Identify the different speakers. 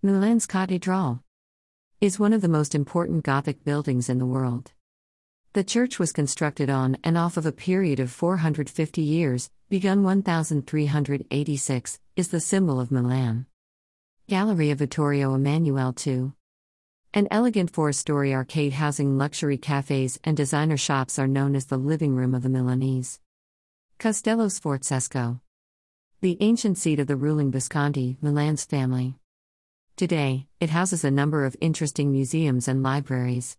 Speaker 1: Milan's Cathedral is one of the most important Gothic buildings in the world. The church was constructed on and off of a period of 450 years, begun 1386, is the symbol of Milan. Galleria Vittorio Emanuele II. An elegant four story arcade housing luxury cafes and designer shops are known as the living room of the Milanese. Castello Sforzesco. The ancient seat of the ruling Visconti, Milan's family. Today, it houses a number of interesting museums and libraries.